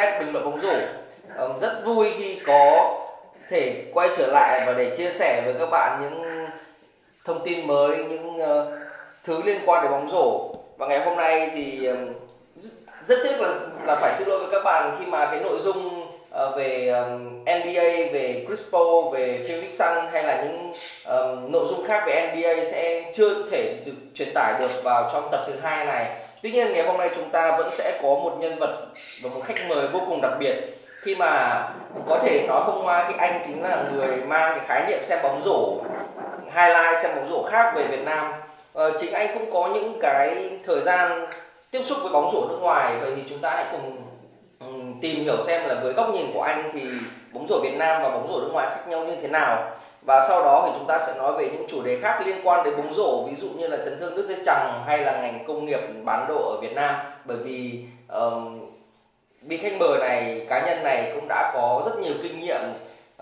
podcast bình luận bóng rổ. Um, rất vui khi có thể quay trở lại và để chia sẻ với các bạn những thông tin mới những uh, thứ liên quan đến bóng rổ. Và ngày hôm nay thì um, rất tiếc là là phải xin lỗi với các bạn khi mà cái nội dung uh, về um, NBA về Chris Paul về Phoenix Sun hay là những um, nội dung khác về NBA sẽ chưa thể được truyền tải được vào trong tập thứ hai này tuy nhiên ngày hôm nay chúng ta vẫn sẽ có một nhân vật và một khách mời vô cùng đặc biệt. Khi mà có thể nói không ngoa khi anh chính là người mang cái khái niệm xem bóng rổ highlight xem bóng rổ khác về Việt Nam. Ờ, chính anh cũng có những cái thời gian tiếp xúc với bóng rổ nước ngoài. Vậy thì chúng ta hãy cùng ừ, tìm hiểu xem là với góc nhìn của anh thì bóng rổ Việt Nam và bóng rổ nước ngoài khác nhau như thế nào và sau đó thì chúng ta sẽ nói về những chủ đề khác liên quan đến bóng rổ. Ví dụ như là chấn thương đứt dây chằng hay là ngành công nghiệp bán đồ ở Việt Nam. Bởi vì um, vị khách mời này cá nhân này cũng đã có rất nhiều kinh nghiệm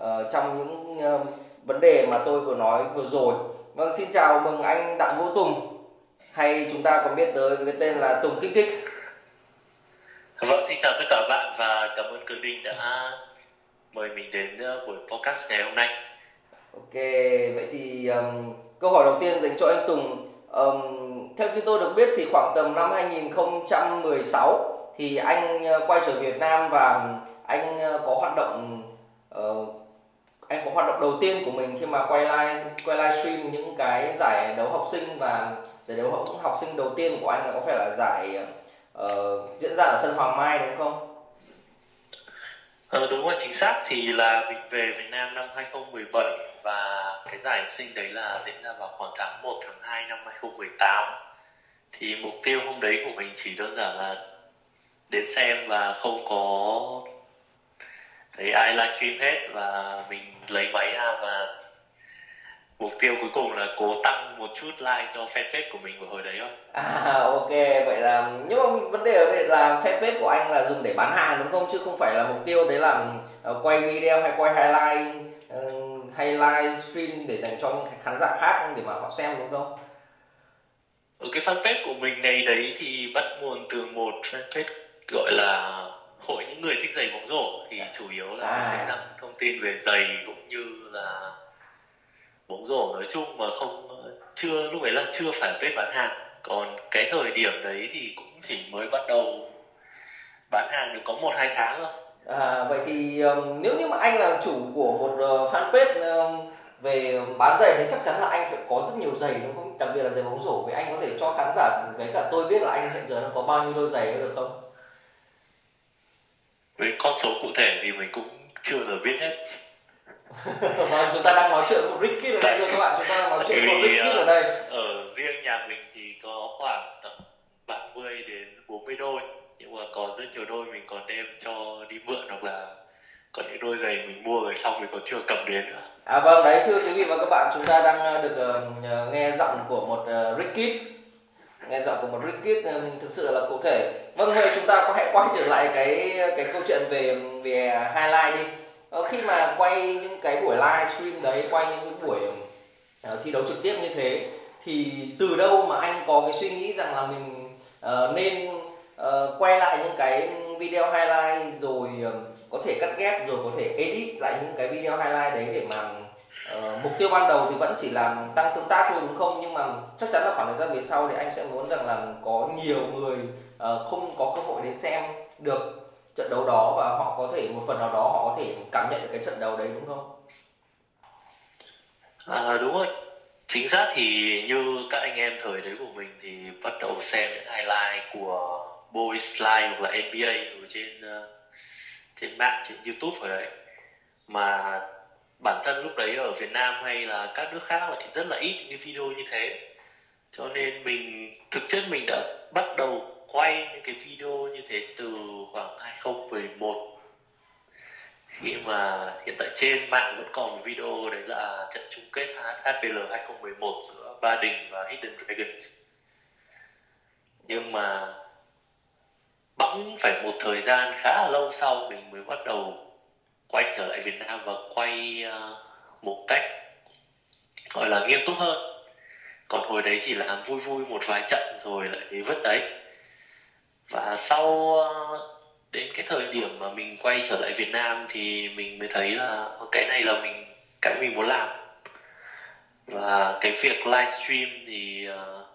uh, trong những uh, vấn đề mà tôi vừa nói vừa rồi. Vâng xin chào mừng anh đặng vũ tùng. Hay chúng ta còn biết tới cái tên là tùng kích kích. Vâng xin chào tất cả các bạn và cảm ơn cường đinh đã mời mình đến ờ, buổi podcast ngày hôm nay ok vậy thì um, câu hỏi đầu tiên dành cho anh tùng. Um, theo như tôi được biết thì khoảng tầm năm 2016 thì anh uh, quay trở Việt Nam và anh uh, có hoạt động uh, anh có hoạt động đầu tiên của mình khi mà quay live quay livestream những cái giải đấu học sinh và giải đấu học, học sinh đầu tiên của anh là có phải là giải uh, diễn ra ở sân Hoàng Mai đúng không? Ờ, đúng rồi chính xác. Thì là mình về Việt Nam năm 2017 và cái giải sinh đấy là diễn ra vào khoảng tháng 1 tháng 2 năm 2018 thì mục tiêu hôm đấy của mình chỉ đơn giản là đến xem và không có thấy ai livestream hết và mình lấy máy ra và mục tiêu cuối cùng là cố tăng một chút like cho fanpage của mình vào hồi đấy thôi. À ok vậy là nhưng mà vấn đề ở đây là fanpage của anh là dùng để bán hàng đúng không? Chứ không phải là mục tiêu đấy là ờ, quay video hay quay highlight uh, hay live stream để dành cho những khán giả khác để mà họ xem đúng không? Ở cái fanpage của mình ngày đấy thì bắt nguồn từ một fanpage gọi là hội những người thích giày bóng rổ. Thì chủ yếu là à. sẽ đăng thông tin về giày cũng như là bóng rổ nói chung mà không chưa lúc ấy là chưa phải page bán hàng. Còn cái thời điểm đấy thì cũng chỉ mới bắt đầu bán hàng được có một hai tháng thôi à, vậy thì um, nếu như mà anh là chủ của một uh, fanpage um, về bán giày thì chắc chắn là anh phải có rất nhiều giày đúng không? Đặc biệt là giày bóng rổ vì anh có thể cho khán giả với cả tôi biết là anh hiện giờ nó có bao nhiêu đôi giày được không? Với con số cụ thể thì mình cũng chưa giờ biết hết. Vâng chúng ta đang nói chuyện của Ricky ở đây rồi các bạn chúng ta đang nói chuyện của Ricky ở đây. ở riêng nhà mình thì có khoảng tầm 30 đến 40 đôi nhưng mà còn rất nhiều đôi mình còn đem cho đi mượn hoặc là có những đôi giày mình mua rồi xong mình còn chưa cầm đến nữa. À vâng đấy thưa quý vị và các bạn chúng ta đang ờ, được uh, nghe giọng của một ờ, uh, Ricky nghe giọng của một Ricky um, thực sự là cụ thể. Vâng vậy chúng ta có hãy quay trở lại cái cái câu chuyện về về highlight đi. Uh, khi mà quay những cái buổi live stream đấy quay những cái buổi uh, thi đấu trực tiếp như thế thì từ đâu mà anh có cái suy nghĩ rằng là mình uh, nên uh, quay lại những cái video highlight rồi ờ, có thể cắt ghép rồi có thể edit lại những cái video highlight đấy để mà uh, mục tiêu ban đầu thì vẫn chỉ làm tăng tương tác thôi đúng không nhưng mà chắc chắn là khoảng thời gian về sau thì anh sẽ muốn rằng là có nhiều người uh, không có cơ hội đến xem được trận đấu đó và họ có thể một phần nào đó họ có thể cảm nhận được cái trận đấu đấy đúng không? À, đúng rồi chính xác thì như các anh em thời đấy của mình thì bắt đầu xem những highlight của Boys slide hoặc là NBA ở trên uh, trên mạng trên YouTube ở đấy. Mà bản thân lúc đấy ở Việt Nam hay là các nước khác lại rất là ít những cái video như thế. Cho nên mình thực chất mình đã bắt đầu quay những cái video như thế từ khoảng 2011 khi mà hiện tại trên mạng vẫn còn một video đấy là trận chung kết HPL 2011 giữa Ba Đình và Hidden Dragons. Nhưng mà bẵng phải một thời gian khá là lâu sau mình mới bắt đầu quay trở lại Việt Nam và quay uh, một cách gọi là nghiêm túc hơn. Còn hồi đấy chỉ làm vui vui một vài trận rồi lại vứt đấy. Và sau uh, đến cái thời điểm mà mình quay trở lại Việt Nam thì mình mới thấy là cái này là mình cái mình muốn làm. Và cái việc livestream thì uh,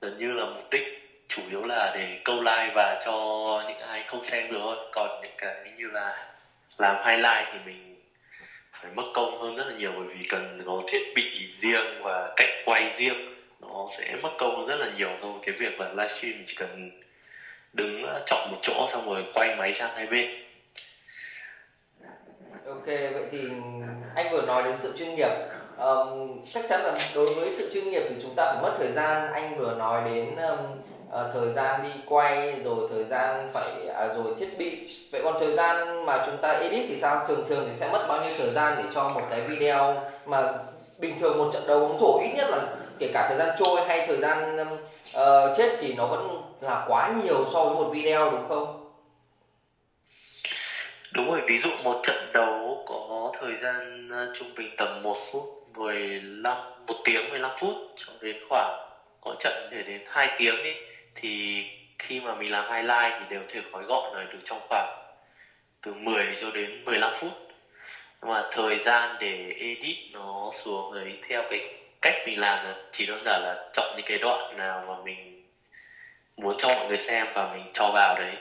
gần như là mục đích chủ yếu là để câu like và cho những ai không xem được thôi. Còn những cái như là làm highlight thì mình phải mất công hơn rất là nhiều, bởi vì cần có thiết bị riêng và cách quay riêng, nó sẽ mất công hơn rất là nhiều. Thôi, cái việc là livestream chỉ cần đứng ờ, chọn một chỗ xong rồi quay máy sang hai bên. Ok, vậy thì anh vừa nói đến sự chuyên nghiệp um, chắc chắn là đối với sự chuyên nghiệp thì chúng ta phải mất thời gian. Anh vừa nói đến um, uh, thời gian đi quay rồi thời gian phải à, rồi thiết bị. Vậy còn thời gian mà chúng ta edit thì sao? Thường thường thì sẽ mất bao nhiêu thời gian để cho một cái video mà bình thường một trận đấu bóng rổ ít nhất là kể cả thời gian trôi hay thời gian uh, chết thì nó vẫn là quá nhiều so với một video đúng không? Đúng rồi, ví dụ một trận đấu có thời gian trung bình tầm 1 phút 15 một tiếng 15 phút cho đến khoảng có trận để đến 2 tiếng ấy thì khi mà mình làm highlight thì đều thể gói gọn rồi được trong khoảng từ 10 cho đến 15 phút. Nhưng mà thời gian để edit nó xuống rồi theo cái cách mình làm là chỉ đơn giản là chọn những cái đoạn nào mà mình muốn cho mọi người xem và mình cho vào đấy.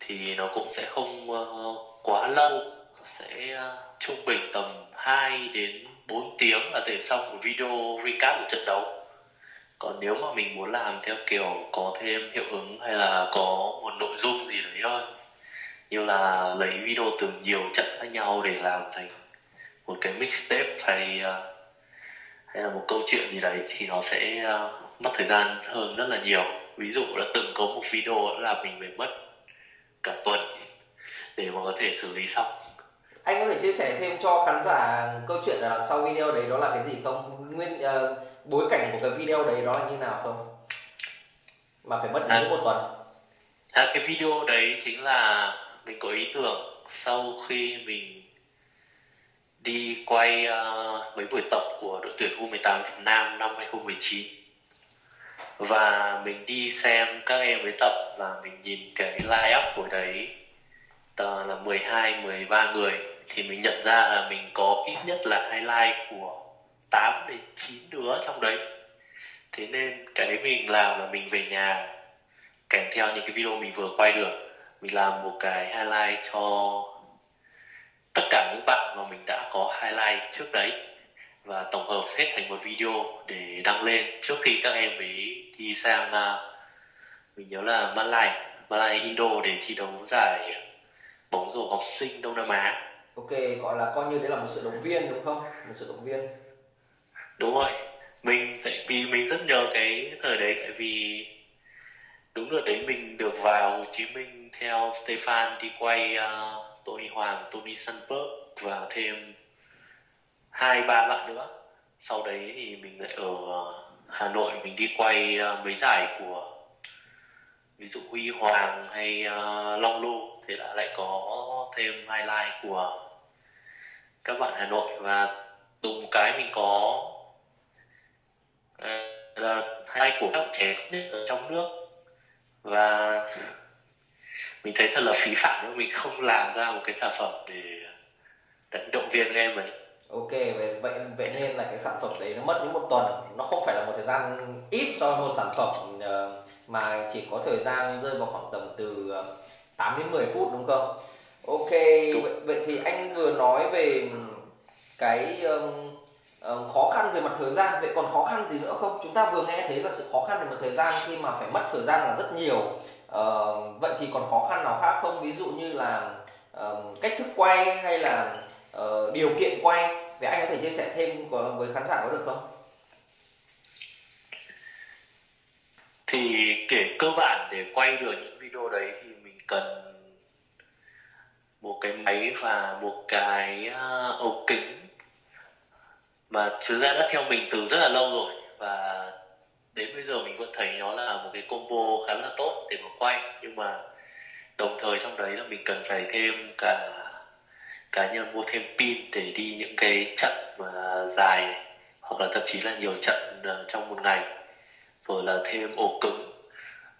Thì nó cũng sẽ không uh, quá lâu sẽ ờ, trung bình tầm 2 đến 4 tiếng là thể xong một video recap của trận đấu. Còn nếu mà mình muốn làm theo kiểu có thêm hiệu ứng hay là có một nội dung gì đấy hơn, như là lấy video từ nhiều trận khác nhau để làm thành một cái mixtape hay ờ, hay là một câu chuyện gì đấy, thì nó sẽ ờ, mất thời gian hơn rất là nhiều. Ví dụ là từng có một video là mình phải mất cả tuần để mà có thể xử lý xong anh có thể chia sẻ thêm cho khán giả câu chuyện ở đằng sau video đấy đó là cái gì không? Nguyên uh, bối cảnh của cái video đấy đó là như nào không? Mà phải mất đến à, một tuần. À, cái video đấy chính là mình có ý tưởng sau khi mình đi quay uh, mấy buổi tập của đội tuyển U18 Việt Nam năm 2019 và mình đi xem các em với tập và mình nhìn cái line up hồi đấy. Là 12 13 người thì mình nhận ra là mình có ít nhất là highlight của 8 đến 9 đứa trong đấy. Thế nên cái mình làm là mình về nhà, kèm theo những cái video mình vừa quay được, mình làm một cái highlight cho tất cả những bạn mà mình đã có highlight trước đấy. Và tổng hợp hết thành một video để đăng lên trước khi các em ấy đi sang à, mình nhớ là Malai Malai Indo để thi đấu giải bóng rổ học sinh Đông Nam Á ok gọi là coi như đấy là một sự động viên đúng không? Một sự động viên. Đúng rồi. Mình tại vì mình rất nhớ cái thời đấy tại vì đúng rồi đấy mình được vào Hồ Chí Minh theo Stefan đi quay uh, Tony Hoàng, Tony Sunberg và thêm hai ba bạn nữa. Sau đấy thì mình lại ở ờ, Hà Nội mình đi quay uh, mấy giải của ví dụ Huy Hoàng hay uh, Long Lu thế là lại có thêm highlight của các bạn Hà Nội và dùng cái mình có uh, là hai của các trẻ nhất ở trong nước. Và mình thấy thật là phí phạm nếu mình không làm ra một cái sản phẩm để, để động viên em ấy. Ok vậy vậy nên là cái sản phẩm đấy nó mất đến một tuần. Nó không phải là một thời gian ít so với một sản phẩm uh, mà chỉ có thời gian rơi vào khoảng tầm từ ờ, 8 đến 10 phút đúng không? Ok vậy, vậy thì anh vừa nói về cái um, um, khó khăn về mặt thời gian. Vậy còn khó khăn gì nữa không? Chúng ta vừa nghe thấy là sự khó khăn về mặt thời gian khi mà phải mất thời gian là rất nhiều. Uh, vậy thì còn khó khăn nào khác không? Ví dụ như là uh, cách thức quay hay là uh, điều kiện quay. Vậy anh có thể chia sẻ thêm với khán giả có được không? Thì kể cơ bản để quay được những video đấy thì mình cần một cái máy và một cái uh, ống kính. Mà thực ra đã theo mình từ rất là lâu rồi và đến bây giờ mình vẫn thấy nó là một cái combo khá là tốt để mà quay. Nhưng mà đồng thời trong đấy là mình cần phải thêm cả cá nhân mua thêm pin để đi những cái trận mà dài này, hoặc là thậm chí là nhiều trận ờ, trong một ngày. Rồi là thêm ổ cứng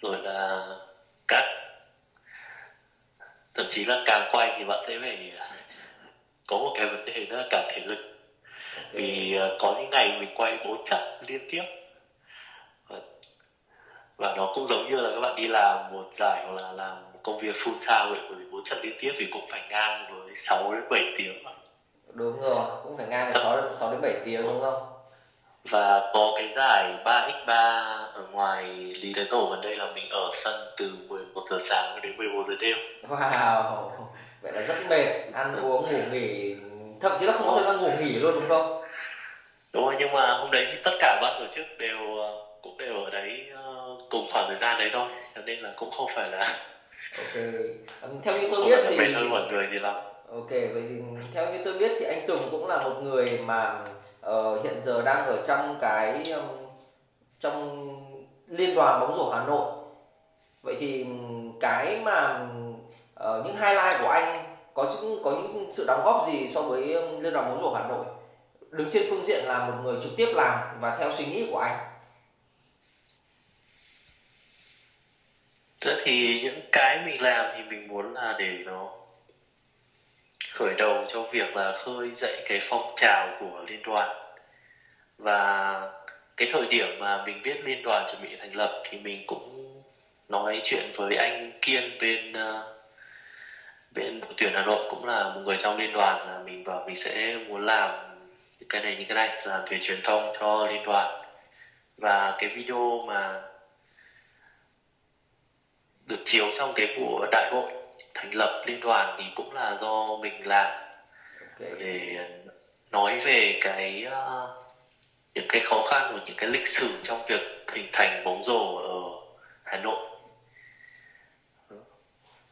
rồi là các thậm chí là càng quay thì bạn sẽ phải có một cái vấn đề đó là cả thể lực. Vì uh, có những ngày mình quay bốn trận liên tiếp. Và, nó cũng giống như là các bạn đi làm một giải hoặc là làm công việc full time vậy bởi vì bốn trận liên tiếp thì cũng phải ngang với 6 đến 7 tiếng mà. đúng rồi cũng phải ngang 6 6 đến 7 tiếng đúng không và có cái giải 3x3 ở ngoài Lý Thái Tổ gần đây là mình ở sân từ 11 giờ sáng đến 11 giờ đêm. Wow, vậy là rất mệt, ăn uống ngủ nghỉ, thậm chí là không có thời gian ngủ nghỉ luôn đúng không? Đúng rồi, nhưng mà hôm đấy thì tất cả ban tổ chức đều cũng đều ở đấy ờ, cùng khoảng thời gian đấy thôi, cho nên là cũng không phải là Ok, theo như tôi biết thì mệt hơn mọi người gì lắm. Ok, vậy thì theo như tôi biết thì anh Tùng cũng là một người mà uh, hiện giờ đang ở trong cái um, trong liên đoàn bóng rổ Hà Nội. Vậy thì cái mà uh, những highlight của anh có những có những sự đóng góp gì so với liên đoàn bóng rổ Hà Nội? Đứng trên phương diện là một người trực tiếp làm và theo suy nghĩ của anh. Thế thì những cái mình làm thì mình muốn là để nó khởi đầu cho việc là khơi dậy cái phong trào của liên đoàn. Và cái thời điểm mà mình biết liên đoàn chuẩn bị thành lập thì mình cũng nói chuyện với anh Kiên bên ờ, bên đội tuyển Hà Nội cũng là một người trong liên đoàn là mình bảo mình sẽ muốn làm những cái này những cái này, làm về truyền thông cho liên đoàn. Và cái video mà được chiếu trong cái buổi đại hội thành lập liên đoàn thì cũng là do mình làm okay. để nói về cái uh, những cái khó khăn và những cái lịch sử trong việc hình thành bóng rổ ở Hà Nội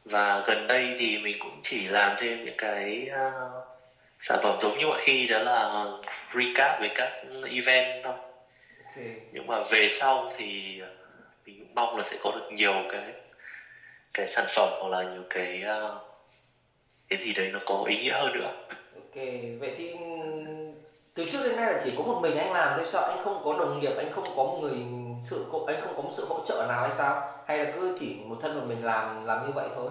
và gần đây thì mình cũng chỉ làm thêm những cái uh, sản phẩm giống như mọi khi đó là recap về các event thôi okay. nhưng mà về sau thì mình mong là sẽ có được nhiều cái cái sản phẩm hoặc là nhiều cái uh, cái gì đấy nó có ý nghĩa hơn nữa. Ok vậy thì từ trước đến nay là chỉ có một mình anh làm thôi sao anh không có đồng nghiệp anh không có một người sự anh không có một sự hỗ trợ nào hay sao? Hay là cứ chỉ một thân một mình làm làm như vậy thôi?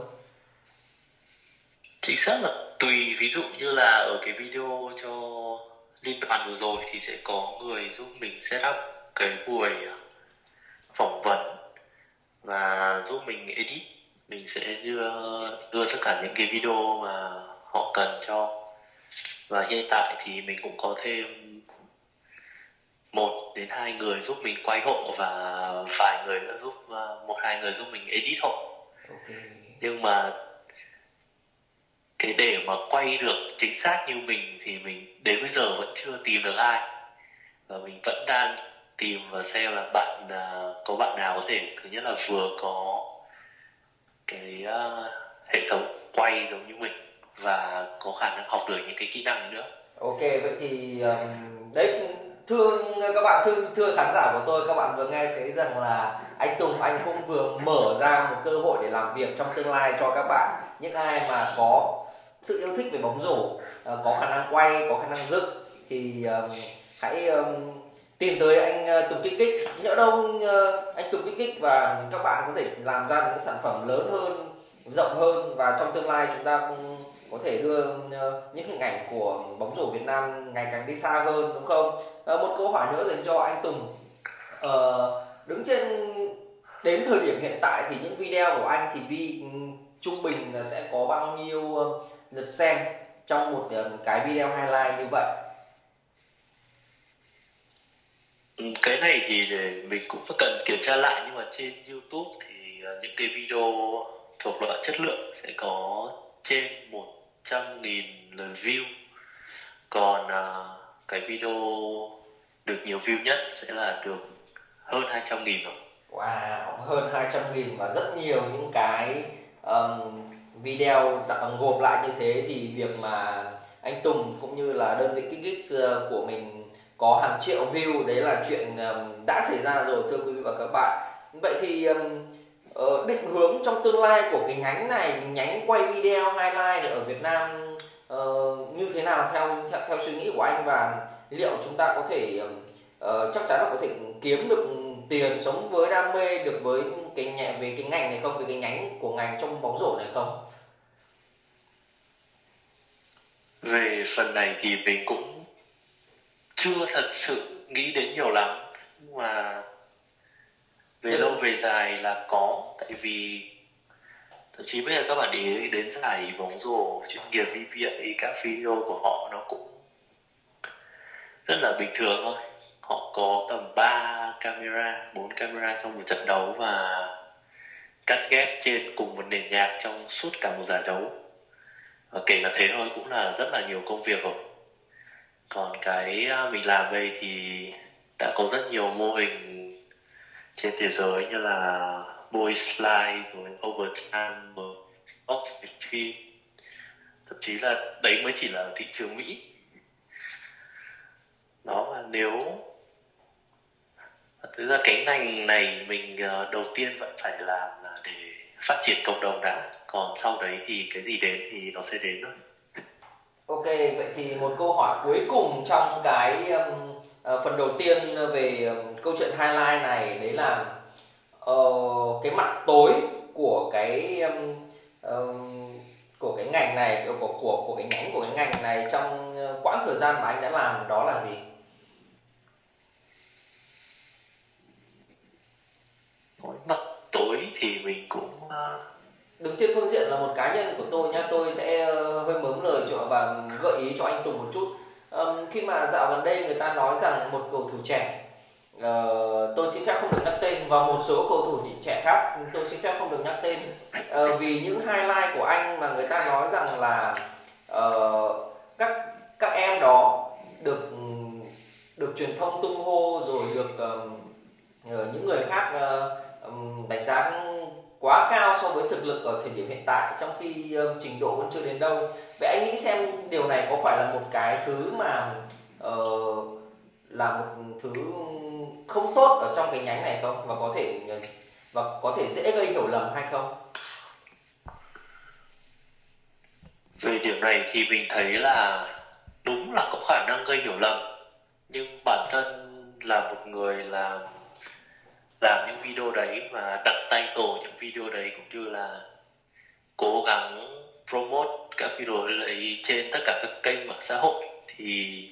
Chính xác là tùy ví dụ như là ở cái video cho liên đoàn vừa rồi thì sẽ có người giúp mình set up cái buổi phỏng vấn và giúp mình edit mình sẽ đưa đưa tất cả những cái video mà họ cần cho. Và hiện tại thì mình cũng có thêm một đến hai người giúp mình quay hộ và vài người nữa giúp ờ, một hai người giúp mình edit hộ. Okay. nhưng mà cái để mà quay được chính xác như mình thì mình đến bây giờ vẫn chưa tìm được ai. Và mình vẫn đang tìm và xem là bạn uh, có bạn nào có thể thứ nhất là vừa có cái uh, hệ thống quay giống như mình và có khả năng học được những cái kỹ năng này nữa. Ok vậy thì um, đấy thưa các bạn thưa thưa khán giả của tôi các bạn vừa nghe thấy rằng là anh Tùng anh cũng vừa mở ra một cơ hội để làm việc trong tương lai cho các bạn. Những ai mà có sự yêu thích về bóng rổ uh, có khả năng quay có khả năng dựng thì um, hãy um, tìm tới anh ờ, Tùng Kích Kích nhỡ đâu ờ, anh Tùng Kích Kích và các bạn có thể làm ra những sản phẩm lớn hơn rộng hơn và trong tương lai chúng ta cũng có thể đưa ờ, những hình ảnh của bóng rổ Việt Nam ngày càng đi xa hơn đúng không? À, một câu hỏi nữa dành cho anh Tùng. À, đứng trên đến thời điểm hiện tại thì những video của anh thì vi ừ, trung bình là sẽ có bao nhiêu lượt xem trong một cái video highlight như vậy? Ừ, Ừ, cái này thì để mình cũng cần kiểm tra lại nhưng mà trên YouTube thì ờ, những cái video thuộc loại chất lượng sẽ có trên một trăm nghìn lượt view. Còn uh, cái video được nhiều view nhất sẽ là được hơn 200 nghìn rồi Wow, hơn 200 nghìn và rất nhiều những cái um, video gộp lại như thế thì việc mà anh Tùng cũng như là đơn vị kích kích ờ, của mình có hàng triệu view đấy là chuyện um, đã xảy ra rồi thưa quý vị và các bạn. Vậy thì um, ờ, định hướng trong tương lai của cái nhánh này nhánh quay video highlight ở Việt Nam ờ, như thế nào theo, theo theo suy nghĩ của anh? Và liệu chúng ta có thể um, ờ, chắc chắn là có thể kiếm được tiền sống với đam mê được với cái nhẹ về cái ngành này không? Về cái nhánh của ngành trong bóng rổ này không? Về phần này thì mình cũng chưa thật sự nghĩ đến nhiều lắm nhưng mà về lâu về dài là có tại vì thậm chí bây giờ các bạn ý đến giải bóng rổ chuyên nghiệp VBA các video của họ nó cũng rất là bình thường thôi. Họ có tầm 3 camera 4 camera trong một trận đấu và cắt ghép trên cùng một nền nhạc trong suốt cả một giải đấu. Và kể cả thế thôi cũng là rất là nhiều công việc rồi còn cái à, mình làm đây thì đã có rất nhiều mô hình trên thế giới như là boy slide rồi overtime rồi box phim thậm chí là đấy mới chỉ là ở thị trường mỹ. Đó và nếu thực ra cái ngành này mình à, đầu tiên vẫn phải làm là để phát triển cộng đồng đã. Còn sau đấy thì cái gì đến thì nó sẽ đến thôi ok vậy thì một câu hỏi cuối cùng trong cái um, uh, phần đầu tiên về um, câu chuyện highlight này đấy là uh, cái mặt tối của cái um, um, của cái ngành này ờ, của của của cái nhánh của cái ngành này trong quãng thời gian mà anh đã làm đó là gì? Mặt tối thì mình cũng uh đứng trên phương diện là một cá nhân của tôi nhá tôi sẽ ờ, hơi mớm lời cho và gợi ý cho anh Tùng một chút. Um, khi mà dạo gần đây người ta nói rằng một cầu thủ trẻ uh, tôi xin phép không được nhắc tên và một số cầu thủ trẻ khác tôi xin phép không được nhắc tên. Uh, vì những highlight của anh mà người ta nói rằng là uh, các các em đó được được truyền thông tung hô rồi được uh, những người khác uh, đánh giá cao so với thực lực ở thời điểm hiện tại trong khi um, trình độ vẫn chưa đến đâu. Vậy anh nghĩ xem điều này có phải là một cái thứ mà uh, là một thứ không tốt ở trong cái nhánh này không? Và có thể ờ, và có thể dễ gây hiểu lầm hay không? Về điểm này thì mình thấy là đúng là có khả năng gây hiểu lầm. Nhưng bản thân là một người làm làm những video đấy và đặt tay tổ những video đấy cũng như là cố gắng promote các video đấy trên tất cả các kênh mạng xã hội. Thì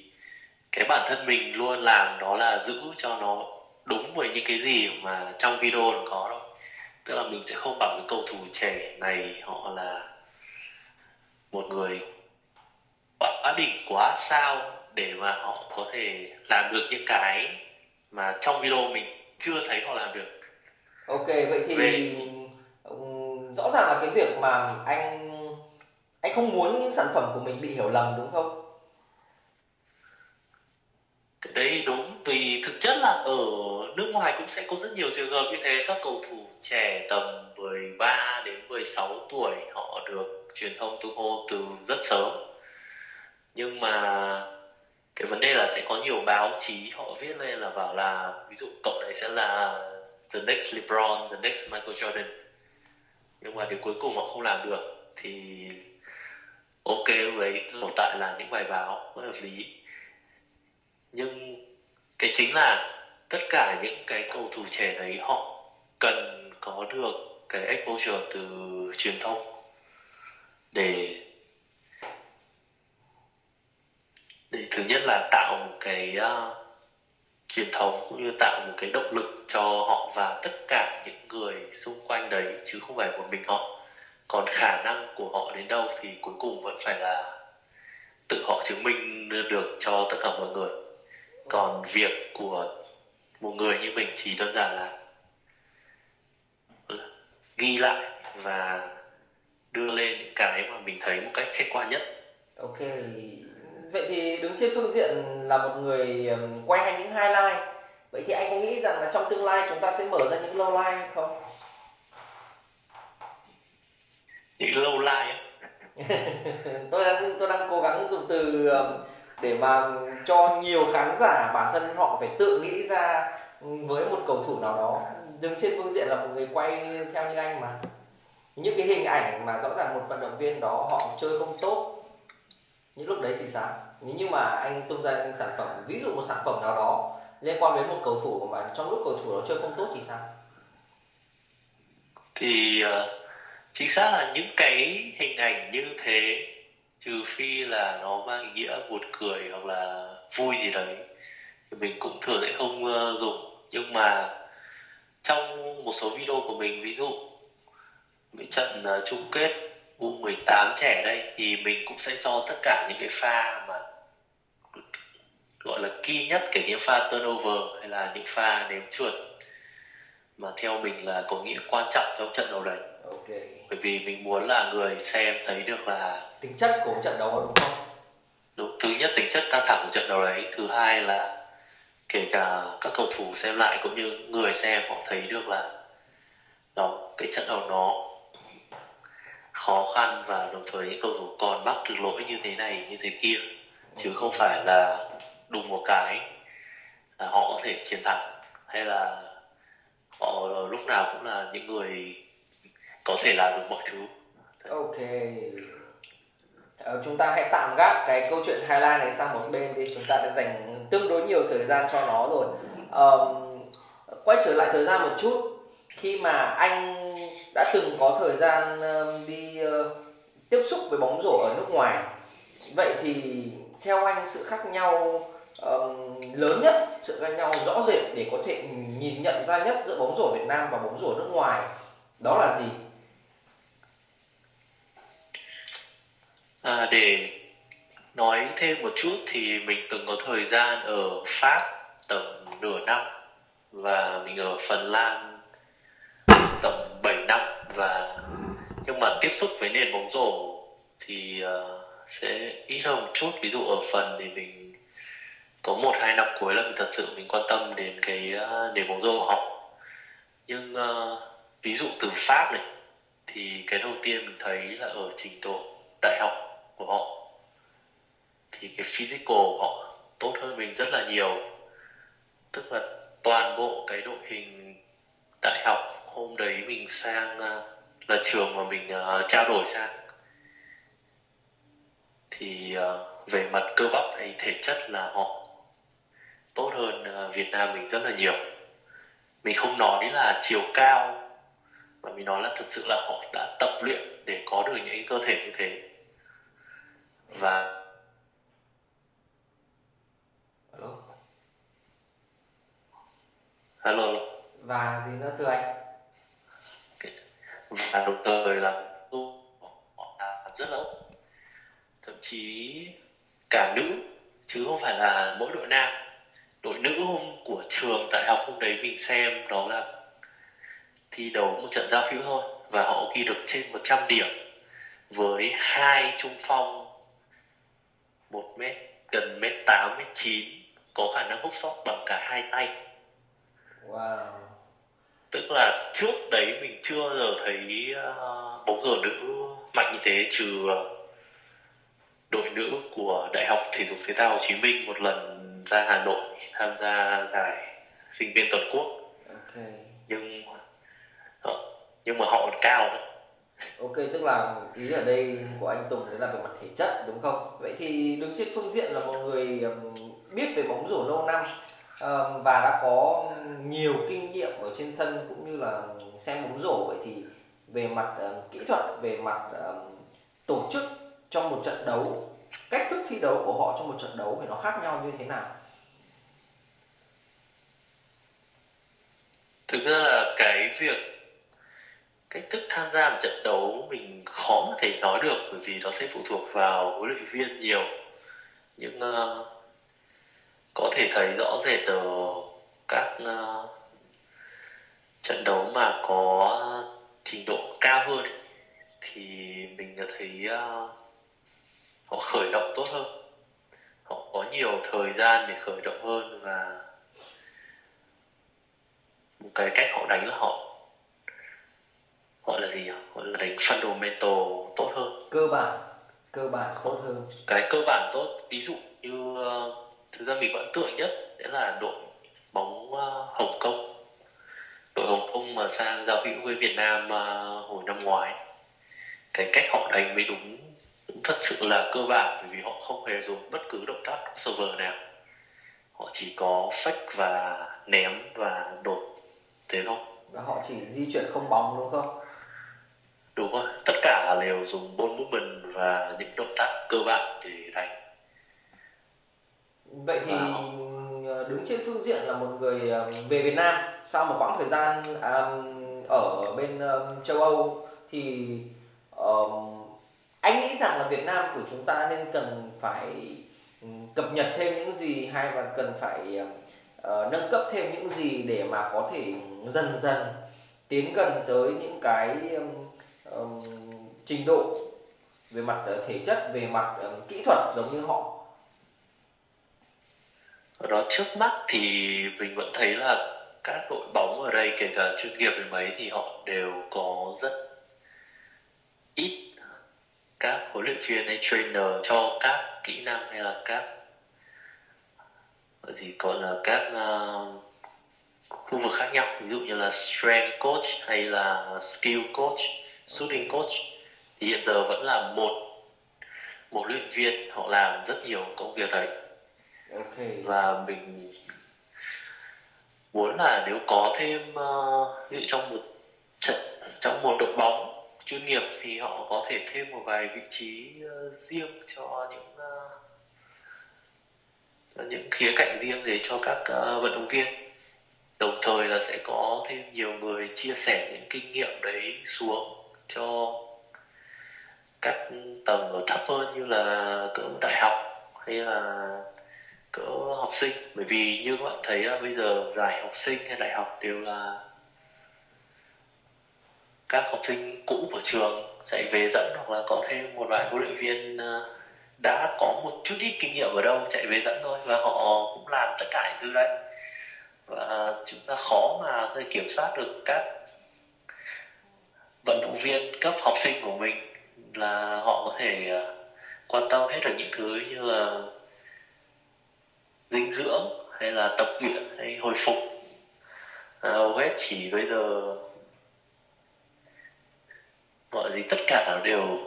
cái bản thân mình luôn làm đó là giữ cho nó đúng với những cái gì mà trong video nó có thôi. Tức là mình sẽ không bảo cái cầu thủ trẻ này họ là một người quá đỉnh, quá sao để mà họ có thể làm được những cái mà trong video mình chưa thấy họ làm được. Ok vậy thì Về... rõ ràng là cái việc mà anh anh không muốn những sản phẩm của mình bị hiểu lầm đúng không? Cái đấy đúng vì thực chất là ở nước ngoài cũng sẽ có rất nhiều trường hợp như thế. Các cầu thủ trẻ tầm 13 đến 16 tuổi họ được truyền thông tung hô từ rất sớm. Nhưng mà cái vấn đề là sẽ có nhiều báo chí họ viết lên là bảo là ví dụ cậu này sẽ là the next LeBron, the next Michael Jordan. Nhưng mà đến cuối cùng họ không làm được thì ok lúc đấy tồn tại là những bài báo rất hợp lý. Nhưng cái chính là tất cả những cái cầu thủ trẻ đấy họ cần có được cái exposure từ truyền thông để để thứ nhất là tạo một cái uh, truyền thống cũng như tạo một cái động lực cho họ và tất cả những người xung quanh đấy chứ không phải một mình họ. Còn khả năng của họ đến đâu thì cuối cùng vẫn phải là tự họ chứng minh được cho tất cả mọi người. Còn việc của một người như mình chỉ đơn giản là ghi lại và đưa lên những cái mà mình thấy một cách khách quan nhất. Ok vậy thì đứng trên phương diện là một người quay hay những highlight. Vậy thì anh có nghĩ rằng là trong tương lai chúng ta sẽ mở ra những low hay không? Những low tôi đang tôi đang cố gắng dùng từ để mà cho nhiều khán giả bản thân họ phải tự nghĩ ra với một cầu thủ nào đó. Đứng trên phương diện là một người quay theo như anh mà. Những cái hình ảnh mà rõ ràng một vận động viên đó họ chơi không tốt những lúc đấy thì sao? Nếu như mà anh tung ra những sản phẩm ví dụ một sản phẩm nào đó liên quan đến một cầu thủ mà trong lúc cầu thủ đó chơi không tốt thì sao? Thì uh, chính xác là những cái hình ảnh như thế trừ phi là nó mang ý nghĩa buồn cười hoặc là vui gì đấy thì mình cũng thường sẽ không uh, dùng. Nhưng mà trong một số video của mình ví dụ cái trận uh, chung kết U18 trẻ đây thì mình cũng sẽ cho tất cả những cái pha mà gọi là key nhất cái những pha turnover hay là những pha ném trượt mà theo mình là có nghĩa quan trọng trong trận đấu đấy. Ok. Bởi vì mình muốn là người xem thấy được là tính chất của trận đấu đúng không? Đúng thứ nhất tính chất căng thẳng của trận đấu đấy thứ hai là kể cả các cầu thủ xem lại cũng như người xem họ thấy được là đó cái trận đấu nó khó khăn và đồng thời những cầu thủ còn mắc được lỗi như thế này như thế kia. Chứ không phải là đùng một cái là họ có thể chiến thắng. Hay là họ lúc nào cũng là những người có thể làm được mọi thứ. Ok. Ờ, chúng ta hãy tạm gác cái câu chuyện highlight này sang một bên đi. Chúng ta đã dành tương đối nhiều thời gian cho nó rồi. Um, quay trở lại thời gian một chút. Khi mà anh đã từng có thời gian đi ờ, tiếp xúc với bóng rổ ở nước ngoài. Vậy thì theo anh sự khác nhau um, lớn nhất sự khác nhau rõ rệt để có thể nhìn nhận ra nhất giữa bóng rổ Việt Nam và bóng rổ nước ngoài đó là gì? À, để nói thêm một chút thì mình từng có thời gian ở Pháp tầm nửa năm và mình ở Phần Lan tầm và nhưng mà tiếp xúc với nền bóng rổ thì uh, sẽ ít hơn một chút. Ví dụ ở phần thì mình có một hai năm cuối là mình thật sự mình quan tâm đến cái uh, nền bóng rổ của họ. Nhưng uh, ví dụ từ Pháp này thì cái đầu tiên mình thấy là ở trình độ đại học của họ thì cái physical của họ tốt hơn mình rất là nhiều. Tức là toàn bộ cái đội hình đại học hôm đấy mình sang uh, là trường mà mình uh, trao đổi sang thì uh, về mặt cơ bắp hay thể chất là họ tốt hơn uh, Việt Nam mình rất là nhiều mình không nói là chiều cao mà mình nói là thật sự là họ đã tập luyện để có được những cơ thể như thế và Alo. Hello. và gì nữa thưa anh và đồng thời là họ làm rất lâu thậm chí cả nữ, chứ không phải là mỗi đội nam. Đội nữ hôm của trường đại học hôm đấy mình xem đó là thi đấu một trận giao hữu thôi. Và họ ghi được trên 100 điểm với hai trung phong một mét, gần mét tám, mét chín, có khả năng hút sót bằng cả hai tay. Wow tức là trước đấy mình chưa bao giờ thấy uh, bóng rổ nữ mạnh như thế trừ uh, đội nữ của đại học thể dục thể thao Hồ Chí Minh một lần ra Hà Nội tham gia giải sinh viên toàn quốc. Ok. Nhưng uh, nhưng mà họ còn cao nữa ok tức là ý ở đây của anh Tùng đấy là về mặt thể chất đúng không? Vậy thì đứng trên phương diện là một người biết về bóng rổ lâu năm và đã có nhiều kinh nghiệm ở trên sân cũng như là xem bóng rổ vậy thì về mặt uh, kỹ thuật về mặt uh, tổ chức trong một trận đấu cách thức thi đấu của họ trong một trận đấu thì nó khác nhau như thế nào? Thực ra là cái việc cách thức tham gia một trận đấu mình khó mà thể nói được bởi vì nó sẽ phụ thuộc vào huấn luyện viên nhiều. Những uh, ờ, có thể thấy rõ rệt ở các uh, trận đấu mà có trình độ cao hơn ấy, thì mình đã thấy uh, họ khởi động tốt hơn. Họ có nhiều thời gian để khởi động hơn và một cái cách họ đánh là họ gọi là gì nhỉ? Gọi là đánh fundamental tốt hơn. Cơ bản cơ bản tốt hơn. Cái cơ bản tốt ví dụ như uh, thực ra mình ấn tượng nhất sẽ là đội bóng uh, Hồng Kông. Đội Hồng Kông mà sang giao hữu với Việt Nam uh, hồi năm ngoái. Cái cách họ đánh mới đúng, đúng thật sự là cơ bản bởi vì họ không hề dùng bất cứ động tác server nào. Họ chỉ có fake và ném và đột thế thôi. Và họ chỉ di chuyển không bóng đúng không? Đúng rồi tất cả đều dùng ball movement và những động tác cơ bản để đánh vậy thì ờ, đứng trên phương diện là một người ờ, về Việt Nam. Sau một quãng thời gian ở bên châu Âu thì anh nghĩ rằng là Việt Nam của chúng ta nên cần phải cập nhật thêm những gì hay là cần phải uh, nâng cấp thêm những gì để mà có thể dần dần tiến gần tới những cái um, um, trình độ về mặt ờ, thể chất về mặt um, kỹ thuật giống như họ đó trước mắt thì mình vẫn thấy là các đội bóng ở đây kể cả chuyên nghiệp về mấy thì họ đều có rất ít các huấn luyện viên hay trainer cho các kỹ năng hay là các gì gọi là các uh, khu vực khác nhau. Ví dụ như là strength coach hay là skill coach shooting coach. Thì hiện giờ vẫn là một một luyện viên họ làm rất nhiều công việc đấy okay. và mình muốn là nếu có thêm uh, ví dụ trong một trận trong một đội bóng chuyên nghiệp thì họ có thể thêm một vài vị trí uh, riêng cho những uh, những khía cạnh riêng để cho các uh, vận động viên đồng thời là sẽ có thêm nhiều người chia sẻ những kinh nghiệm đấy xuống cho các tầng ở thấp hơn như là cỡ đại học hay là cỡ học sinh. Bởi vì như các bạn thấy là bây giờ giải học sinh hay đại học đều là các học sinh cũ của trường chạy về dẫn hoặc là có thêm một vài huấn luyện viên ờ, đã có một chút ít kinh nghiệm ở đâu chạy về dẫn thôi và họ cũng làm tất cả những thứ đấy. Và chúng ta khó mà có thể kiểm soát được các vận động viên cấp học sinh của mình là họ có thể ờ, quan tâm hết được những thứ như là dinh dưỡng hay là tập luyện hay hồi phục. À, hầu hết chỉ bây giờ mọi gì tất cả đều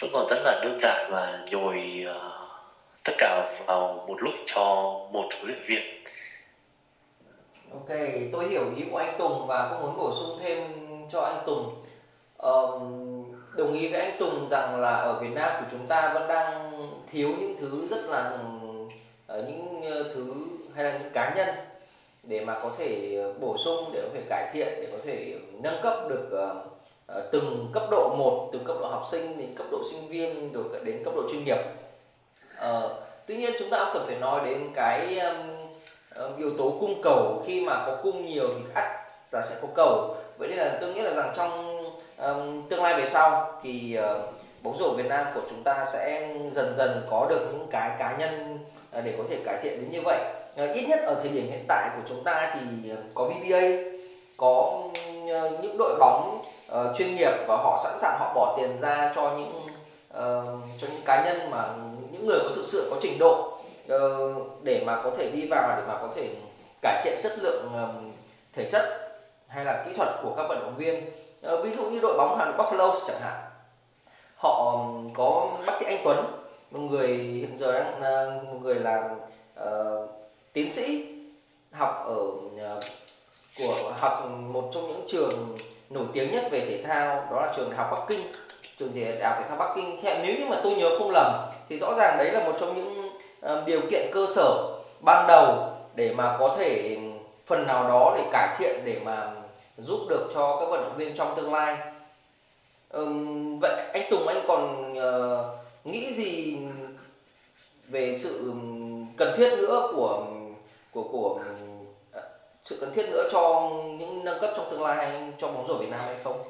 vẫn còn rất là đơn giản và nhồi uh, tất cả vào một lúc cho một huấn luyện viên. Ok tôi hiểu ý của anh Tùng và cũng muốn bổ sung thêm cho anh Tùng. Um, đồng ý với anh Tùng rằng là ở Việt Nam của chúng ta vẫn đang thiếu những thứ rất là Ờ, những ờ, thứ hay là những cá nhân để mà có thể bổ sung để có thể cải thiện để có thể nâng cấp được ờ, từng cấp độ một từ cấp độ học sinh đến cấp độ sinh viên rồi đến cấp độ chuyên nghiệp. À, tuy nhiên chúng ta cũng cần phải nói đến cái um, yếu tố cung cầu. Khi mà có cung nhiều thì ắt giá sẽ có cầu. Vậy nên là tôi nghĩ là rằng trong um, tương lai về sau thì uh, bóng rổ Việt Nam của chúng ta sẽ dần dần có được những cái cá nhân à, để có thể cải thiện đến như vậy. À, ít nhất ở thời điểm hiện tại của chúng ta thì à, có VBA có những đội bóng uh, chuyên nghiệp và họ sẵn sàng họ bỏ tiền ra cho những uh, cho những cá nhân mà những người có thực sự có trình độ uh, để mà có thể đi vào để mà có thể cải thiện chất lượng um, thể chất hay là kỹ thuật của các vận động viên. Uh, ví dụ như đội bóng Hà Nội Buffalo chẳng hạn họ có bác sĩ Anh Tuấn một người hiện giờ đang một người làm uh, tiến sĩ học ở uh, của học một trong những trường nổi tiếng nhất về thể thao đó là trường đại học Bắc Kinh. Trường đại học thể thao Bắc Kinh. Theo nếu như mà tôi nhớ không lầm thì rõ ràng đấy là một trong những uh, điều kiện cơ sở ban đầu để mà có thể phần nào đó để cải thiện để mà giúp được cho các vận động viên trong tương lai um, vậy anh Tùng anh còn uh, nghĩ gì về sự cần thiết nữa của của của ờ, sự cần thiết nữa cho những nâng cấp trong tương lai cho bóng rổ Việt Nam hay không?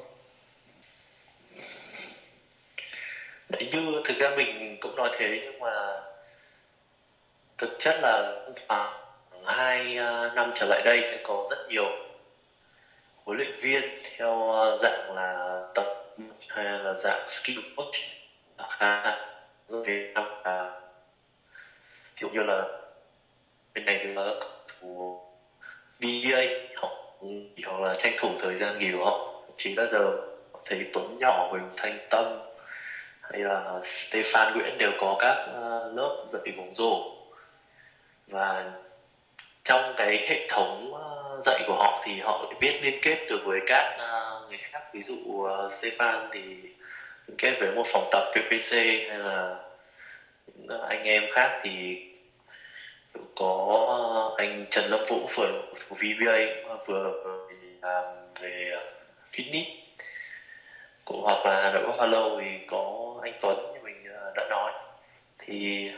Đấy như thực ra mình cũng nói thế nhưng mà thực chất là à, hai à, năm trở lại đây sẽ có rất nhiều huấn luyện viên theo à, dạng là tập hay là dạng skill coach khá Việt Nam là ví dụ như là bên này thì là thủ VA họ hoặc là tranh thủ thời gian nghỉ của họ chỉ là giờ thấy Tuấn nhỏ Huỳnh Thanh Tâm hay là Stefan Nguyễn đều có các ờ, lớp dạy bóng rổ. Và trong cái hệ thống ờ, dạy của họ thì họ biết liên kết được với các uh, người khác ví dụ uh, Stefan thì kết với một phòng tập PPC hay là những anh em khác thì có ờ, anh Trần Lâm Vũ vừa của VBA vừa làm về ờ, fitness. Cũng hoặc là Hà Nội Hoa Lâu thì có anh Tuấn như mình đã nói. Thì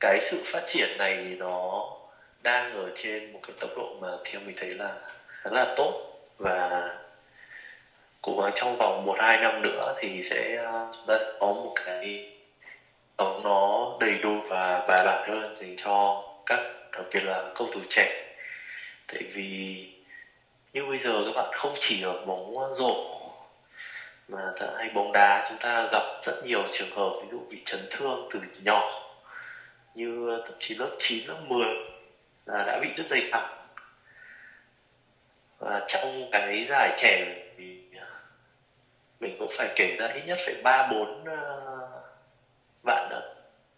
cái sự phát triển này nó đang ở trên một cái tốc độ mà theo mình thấy là khá là tốt và cũng trong vòng một hai năm nữa thì sẽ ờ, chúng ta có một cái sống nó đầy đủ và bài bản hơn dành cho các đặc biệt là cầu thủ trẻ. Tại vì như bây giờ các bạn không chỉ ở bóng rổ mà hay bóng đá chúng ta gặp rất nhiều trường hợp ví dụ bị chấn thương từ nhỏ như thậm chí lớp 9, lớp 10 là đã bị đứt dây chẳng và trong cái giải trẻ mình cũng phải kể ra ít nhất phải ba bốn ờ, bạn đã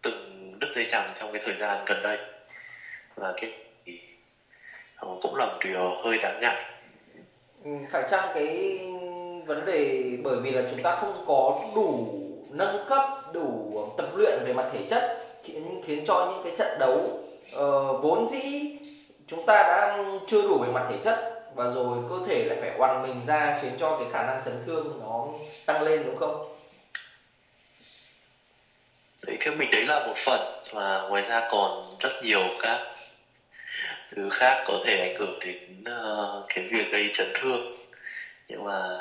từng đứt dây chằng trong cái thời gian gần đây. Và cái cũng là một điều hơi đáng ngại. Ừ, phải chăng cái vấn đề bởi vì là chúng ta không có đủ nâng cấp đủ tập luyện về mặt thể chất khiến khiến cho những cái trận đấu uh, vốn dĩ chúng ta đã chưa đủ về mặt thể chất và rồi cơ thể lại phải oằn mình ra khiến cho cái khả năng chấn thương nó tăng lên đúng không? Đấy, theo mình đấy là một phần và ngoài ra còn rất nhiều các thứ khác có thể ảnh hưởng đến uh, cái việc gây chấn thương nhưng mà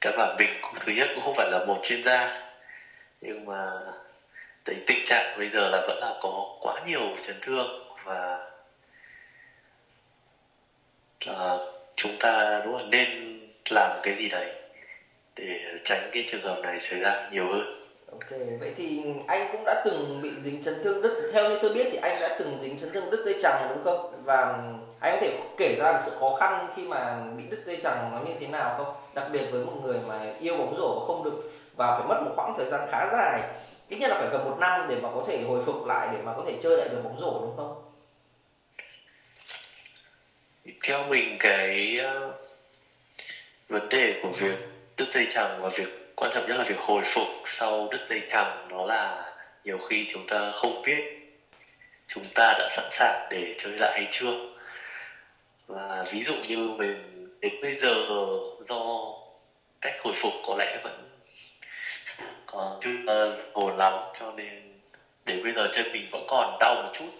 các bạn mình cũng thứ nhất cũng không phải là một chuyên gia nhưng mà đấy tình trạng bây giờ là vẫn là có quá nhiều chấn thương và là chúng ta đúng là nên làm cái gì đấy để tránh cái trường hợp này xảy ra nhiều hơn Ok, vậy thì anh cũng đã từng bị dính chấn thương đứt theo như tôi biết thì anh đã từng dính chấn thương đứt dây chằng đúng không? Và anh có thể kể ra sự khó khăn khi mà bị đứt dây chằng nó như thế nào không? Đặc biệt với một người mà yêu bóng rổ và không được và phải mất một khoảng thời gian khá dài ít nhất là phải gần một năm để mà có thể hồi phục lại để mà có thể chơi lại được bóng rổ đúng không? Theo mình cái uh, vấn đề của việc đứt dây chằng và việc quan trọng nhất là việc hồi phục sau đứt dây chằng nó là nhiều khi chúng ta không biết chúng ta đã sẵn sàng để chơi lại hay chưa. Và ví dụ như mình đến bây giờ do cách hồi phục có lẽ vẫn còn chưa ổn lắm cho nên đến bây giờ chân mình vẫn còn đau một chút.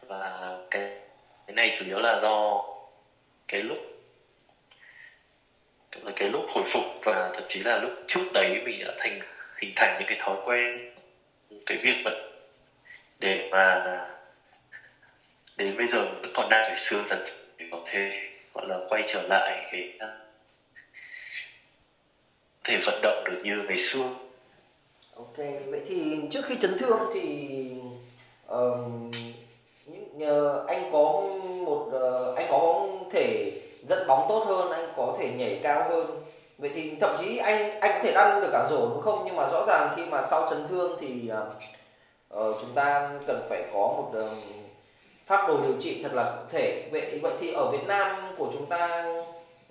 Và cái cái này chủ yếu là do cái lúc là cái lúc hồi phục và thậm chí là lúc trước đấy mình đã thành hình thành những cái thói quen cái việc mà để mà đến bây giờ vẫn còn đang phải sửa dần để có thể gọi là quay trở lại cái à, thể vận động được như ngày xưa. Ok vậy thì trước khi chấn thương thì um, nhờ anh có một ờ, anh có thể dẫn bóng tốt hơn anh có thể nhảy cao hơn. Vậy thì thậm chí anh anh có thể ăn được cả rổ đúng không? Nhưng mà rõ ràng khi mà sau chấn thương thì uh, chúng ta cần phải có một uh, pháp đồ điều trị thật là cụ thể. Vậy vậy thì ở Việt Nam của chúng ta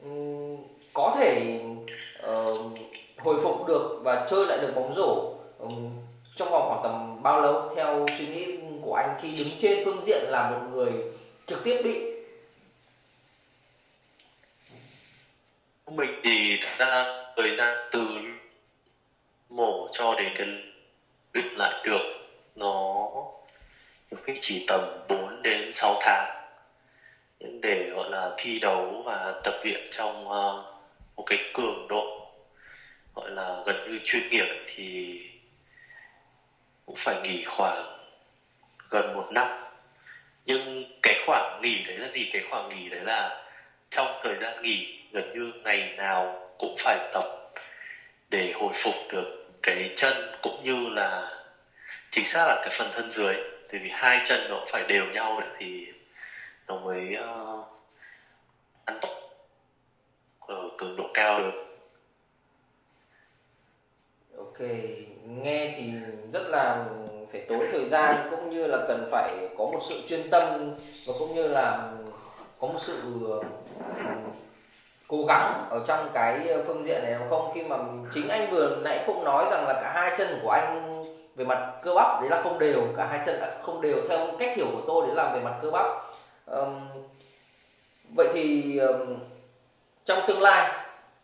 um, có thể uh, hồi phục được và chơi lại được bóng rổ um, trong vòng khoảng tầm bao lâu theo suy nghĩ của anh khi đứng trên phương diện là một người trực tiếp bị. Mình thì thật ra thời gian từ mổ cho đến cái luyện lại được, nó nhiều khi chỉ tầm 4 đến 6 tháng. Để, gọi là, thi đấu và tập luyện trong ờ, một cái cường độ, gọi là, gần như chuyên nghiệp thì cũng phải nghỉ khoảng gần một năm. Nhưng cái khoảng nghỉ đấy là gì? Cái khoảng nghỉ đấy là trong thời gian nghỉ gần như ngày nào cũng phải tập để hồi phục được cái chân cũng như là chính xác là cái phần thân dưới. Thì vì hai chân nó cũng phải đều nhau nữa thì nó mới uh, ăn tốt ở cường độ cao được. Ok nghe thì rất là phải tốn thời gian cũng như là cần phải có một sự chuyên tâm và cũng như là có một sự cố gắng ở trong cái phương diện này không? Khi mà chính anh vừa nãy cũng nói rằng là cả hai chân của anh về mặt cơ bắp đấy là không đều cả hai chân là không đều theo cách hiểu của tôi đấy là về mặt cơ bắp. Um, vậy thì um, trong tương lai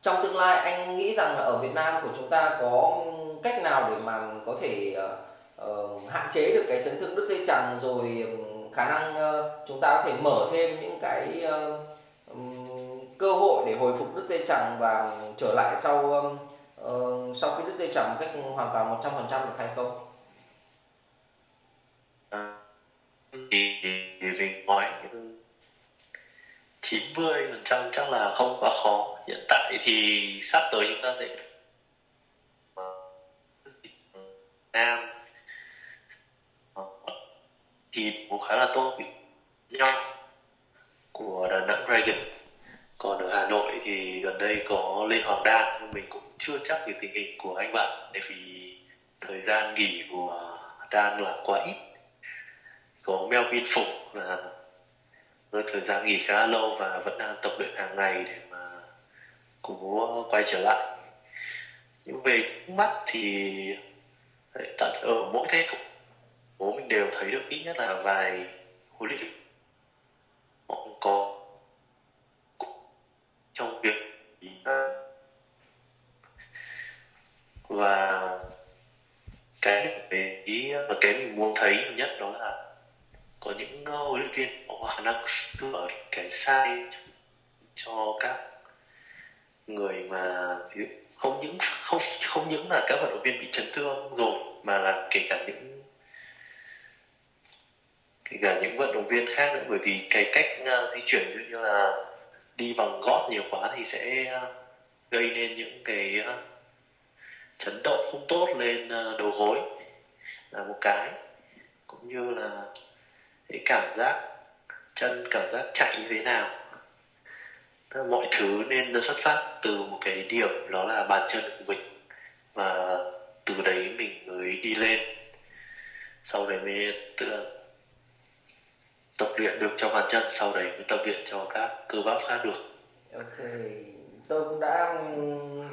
trong tương lai anh nghĩ rằng là ở Việt Nam của chúng ta có cách nào để mà có thể uh, uh, hạn chế được cái chấn thương đứt dây chằng rồi khả năng uh, chúng ta có thể mở thêm những cái uh, um, cơ hội để hồi phục đứt dây chằng và trở lại sau um, uh, sau khi đứt dây chằng một cách hoàn toàn 100% được hay không? Thì mình nói 90 phần trăm chắc là không quá khó hiện tại thì sắp tới chúng ta sẽ Nam thì cũng khá là tốt. Nhau của Đà Nẵng Dragon. Còn ở Hà Nội thì gần đây có Lê Hoàng Đan, nhưng mình cũng chưa chắc về tình hình của anh bạn bởi vì thời gian nghỉ của Đan là quá ít. Có Melvin Phục là với thời gian nghỉ khá lâu và vẫn đang tập luyện hàng ngày để mà cố quay trở lại. Nhưng về mắt thì, tại ở mỗi thế phục bố mình đều thấy được ít nhất là vài huấn luyện viên. Cũng có trong việc và cái về ý và cái mình muốn thấy nhất đó là có những ờ, huấn luyện viên có khả năng sửa cái sai cho các người mà không những, không không những là các vận động viên bị chấn thương rồi, mà là kể cả những kể cả những vận động viên khác nữa bởi vì cái cách uh, di chuyển ví dụ như là đi bằng gót nhiều quá thì sẽ uh, gây nên những cái uh, chấn động không tốt lên uh, đầu gối là một cái. Cũng như là cái cảm giác chân cảm giác chạy như thế nào. Mọi thứ nên xuất phát từ một cái điểm đó là bàn chân của mình. Và từ đấy mình mới đi lên. Sau đấy mới tự tập luyện được cho bàn chân sau đấy mới tập luyện cho các cơ bắp khác được. Ok tôi cũng đã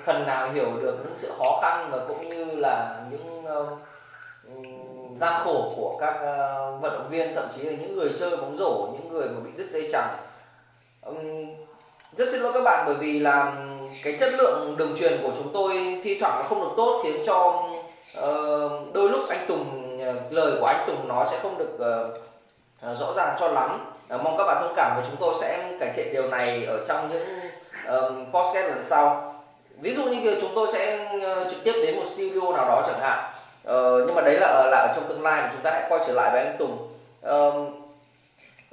phần nào hiểu được những sự khó khăn và cũng như là những uh, gian khổ của các uh, vận động viên thậm chí là những người chơi bóng rổ những người mà bị đứt dây chằng. Um, rất xin lỗi các bạn bởi vì là cái chất lượng đường truyền của chúng tôi thi thoảng nó không được tốt khiến cho uh, đôi lúc anh Tùng uh, lời của anh Tùng nó sẽ không được uh, À, rõ ràng cho lắm. Uh, mong các bạn thông cảm và chúng tôi sẽ cải thiện điều này ở trong những um, podcast lần sau. Ví dụ như chúng tôi sẽ uh, trực tiếp đến một studio nào đó chẳng hạn. Uh, nhưng mà đấy là là ở trong tương lai mà chúng ta hãy quay trở lại với anh Tùng. Uh,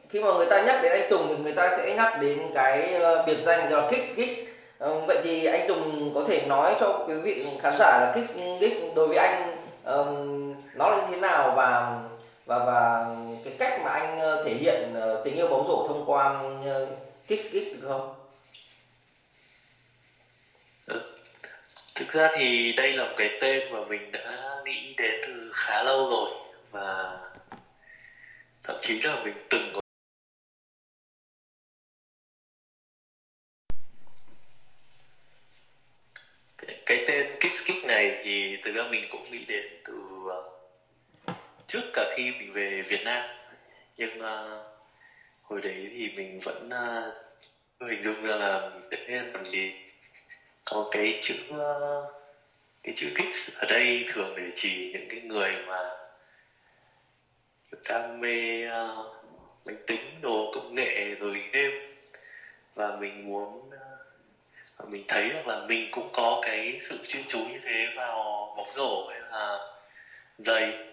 khi mà người ta nhắc đến anh Tùng thì người ta sẽ nhắc đến cái uh, biệt danh là Kicks Kicks ờ, vậy thì anh Tùng có thể nói cho quý vị khán giả là Kicks Kicks đối với anh um, nó là như thế nào và và và cái cách mà anh ờ, thể hiện ờ, tình yêu bóng rổ thông qua ờ, kick kick được không? Thực ra thì đây là một cái tên mà mình đã nghĩ đến từ khá lâu rồi và thậm chí là mình từng có cái tên Kiss Kick này thì thực ra mình cũng nghĩ đến từ uh, trước cả khi mình về Việt Nam. Nhưng uh, hồi đấy thì mình vẫn uh, hình dung ra là mình sẽ làm gì có cái chữ uh, cái chữ Kiss ở đây thường để chỉ những cái người mà đam mê uh, máy tính đồ công nghệ rồi game. Và mình muốn và mình thấy được là mình cũng có cái sự chuyên chú như thế vào bóng rổ hay là giày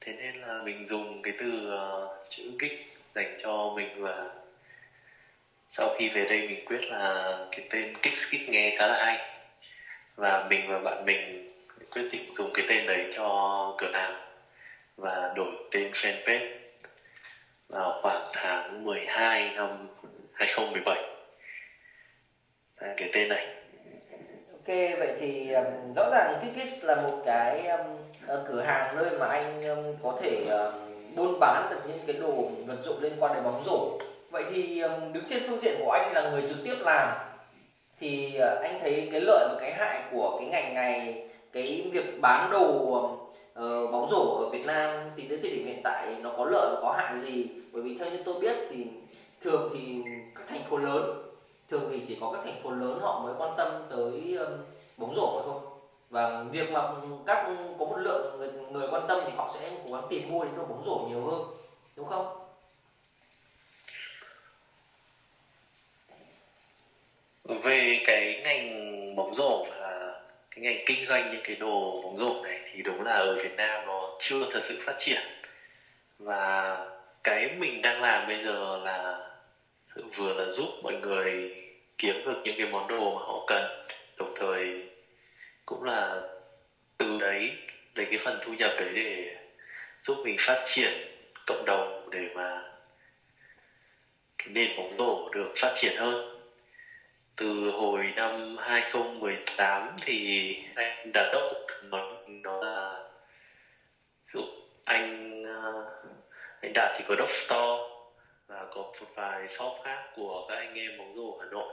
thế nên là mình dùng cái từ uh, chữ kích dành cho mình và sau khi về đây mình quyết là cái tên kích kích nghe khá là hay. Và mình và bạn mình quyết định dùng cái tên đấy cho cửa hàng và đổi tên fanpage vào khoảng tháng 12 năm 2017 À, cái tên này ok vậy thì um, rõ ràng Kikis là một cái um, cửa hàng nơi mà anh um, có thể um, buôn bán được những cái đồ vật dụng liên quan đến bóng rổ. Vậy thì um, đứng trên phương diện của anh là người trực tiếp làm. Thì uh, anh thấy cái lợi và cái hại của cái ngành này cái việc bán đồ uh, bóng rổ ở Việt Nam thì đến thời điểm hiện tại nó có lợi và có hại gì? Bởi vì theo như tôi biết thì thường thì các thành phố lớn thường thì chỉ có các thành phố lớn họ mới quan tâm tới bóng rổ mà thôi. Và việc mà các có một lượng người, người quan tâm thì họ sẽ cố gắng tìm mua đến đồ bóng rổ nhiều hơn đúng không? Về cái ngành bóng rổ và cái ngành kinh doanh những cái đồ bóng rổ này thì đúng là ở Việt Nam nó chưa thật sự phát triển. Và cái mình đang làm bây giờ là sự vừa là giúp mọi người kiếm được những cái món đồ mà họ cần. Đồng thời cũng là từ đấy, lấy cái phần thu nhập đấy để giúp mình phát triển cộng đồng để mà cái nền bóng rổ được phát triển hơn. Từ hồi năm 2018 thì anh đã đốc nói nó là dụ anh ờ, anh đạt thì có đốc store và có một vài shop khác của các anh em bóng rổ Hà Nội.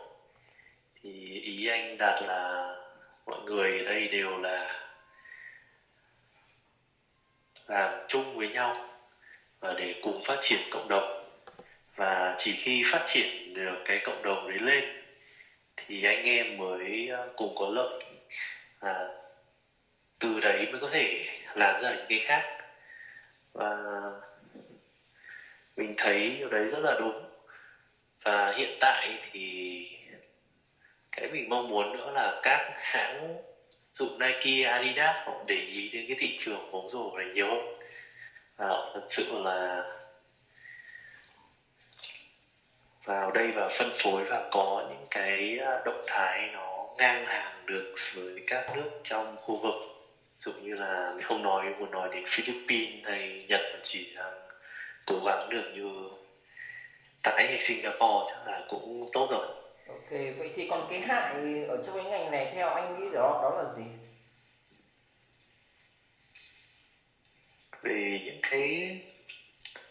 Thì ý anh đạt là mọi người ở đây đều là làm chung với nhau và để cùng phát triển cộng đồng. Và chỉ khi phát triển được cái cộng đồng đấy lên, thì anh em mới ờ, cùng có lợi. Và từ đấy mới có thể làm ra những cái khác. Và mình thấy điều đấy rất là đúng. Và hiện tại thì cái mình mong muốn nữa là các hãng dụng Nike, Adidas họ để ý đến cái thị trường bóng rổ này nhiều hơn. Và họ thật sự là vào đây và phân phối và có những cái à, động thái nó ngang hàng được với các nước trong khu vực. Dụ như là mình không nói muốn nói đến Philippines hay Nhật mà chỉ là cố gắng được như tại Singapore chắc là cũng tốt rồi. Ok vậy thì còn cái hại ở trong cái ngành này theo anh nghĩ đó đó là gì? Về những cái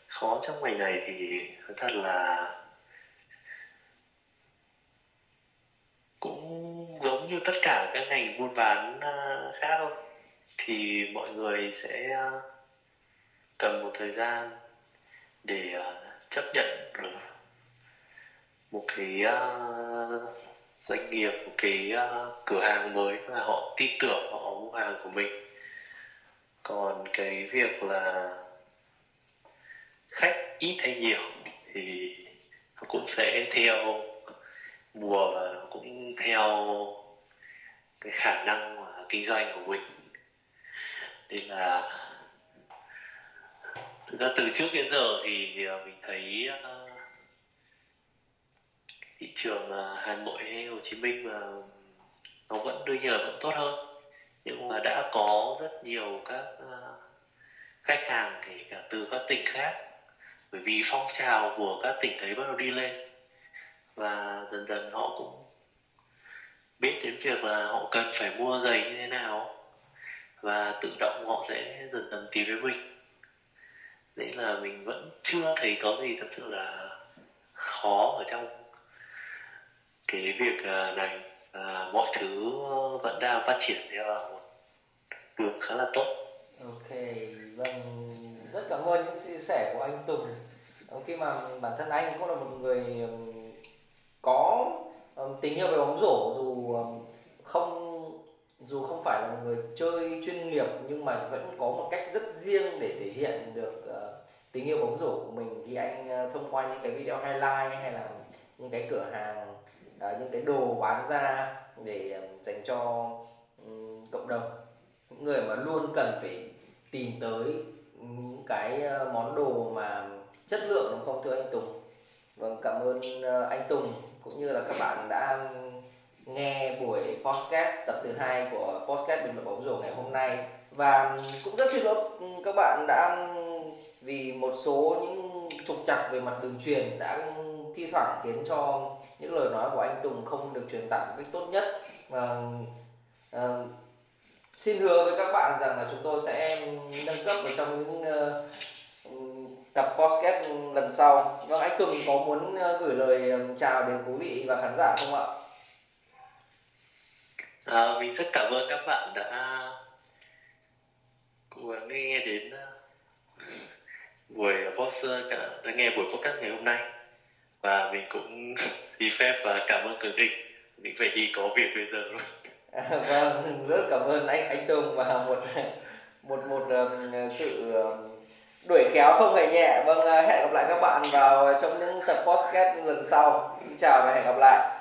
khó trong ngành này thì thật là cũng giống như tất cả các ngành buôn bán à, khác thôi. Thì mọi người sẽ à, cần một thời gian để ờ, chấp nhận được một cái ờ, doanh nghiệp, một cái ờ, cửa hàng mới và họ tin tưởng họ mua hàng của mình. Còn cái việc là khách ít hay nhiều thì nó cũng sẽ theo mùa và cũng theo cái khả năng mà kinh doanh của mình. Nên là thực ra từ trước đến giờ thì à, mình thấy à, thị trường à, Hà Nội hay Hồ Chí Minh mà nó vẫn đương nhiên là vẫn tốt hơn. Nhưng mà đã có rất nhiều các khách hàng kể cả từ các tỉnh khác, bởi vì phong trào của các tỉnh ấy bắt đầu đi lên. Và dần dần họ cũng biết đến việc là họ cần phải mua giày như thế nào. Và tự động họ sẽ dần dần tìm đến mình đấy là mình vẫn chưa thấy có gì thật sự là khó ở trong cái việc à, này. À, mọi thứ vẫn đang phát triển theo một đường khá là tốt. Ok vâng. Rất cảm ơn những chia sẻ của anh Tùng. Ờ, khi mà bản thân anh cũng là một người có tình yêu về bóng rổ dù không dù không phải là một người chơi chuyên nghiệp nhưng mà vẫn có một cách rất riêng để thể hiện được uh, tình yêu bóng rổ của mình. Thì anh uh, thông qua những cái video highlight hay là những cái cửa hàng uh, những cái đồ bán ra để um, dành cho um, cộng đồng. Những người mà luôn cần phải tìm tới những cái món đồ mà chất lượng đúng không thưa anh Tùng? Vâng cảm ơn anh Tùng cũng như là các bạn đã nghe buổi podcast tập thứ hai của podcast bình luận bóng rổ ngày hôm nay. Và cũng rất xin lỗi các bạn đã vì một số những trục trặc về mặt đường truyền đã thi thoảng khiến cho những lời nói của anh Tùng không được truyền tải một cách tốt nhất. Và uh, xin hứa với các bạn rằng là chúng tôi sẽ nâng cấp ở trong những uh, tập podcast lần sau. Vâng anh Tùng có muốn ờ, gửi lời chào đến quý vị và khán giả không ạ? À, mình rất cảm ơn các bạn đã cố gắng nghe đến à, buổi podcast à, đã nghe buổi podcast ngày hôm nay. Và mình cũng đi phép và cảm ơn cường định mình phải đi có việc bây giờ luôn. À, vâng rất cảm ơn anh anh Tùng và một một một um, sự um, đuổi khéo không hề nhẹ. Vâng à, hẹn gặp lại các bạn vào trong những tập podcast lần sau. Xin chào và hẹn gặp lại.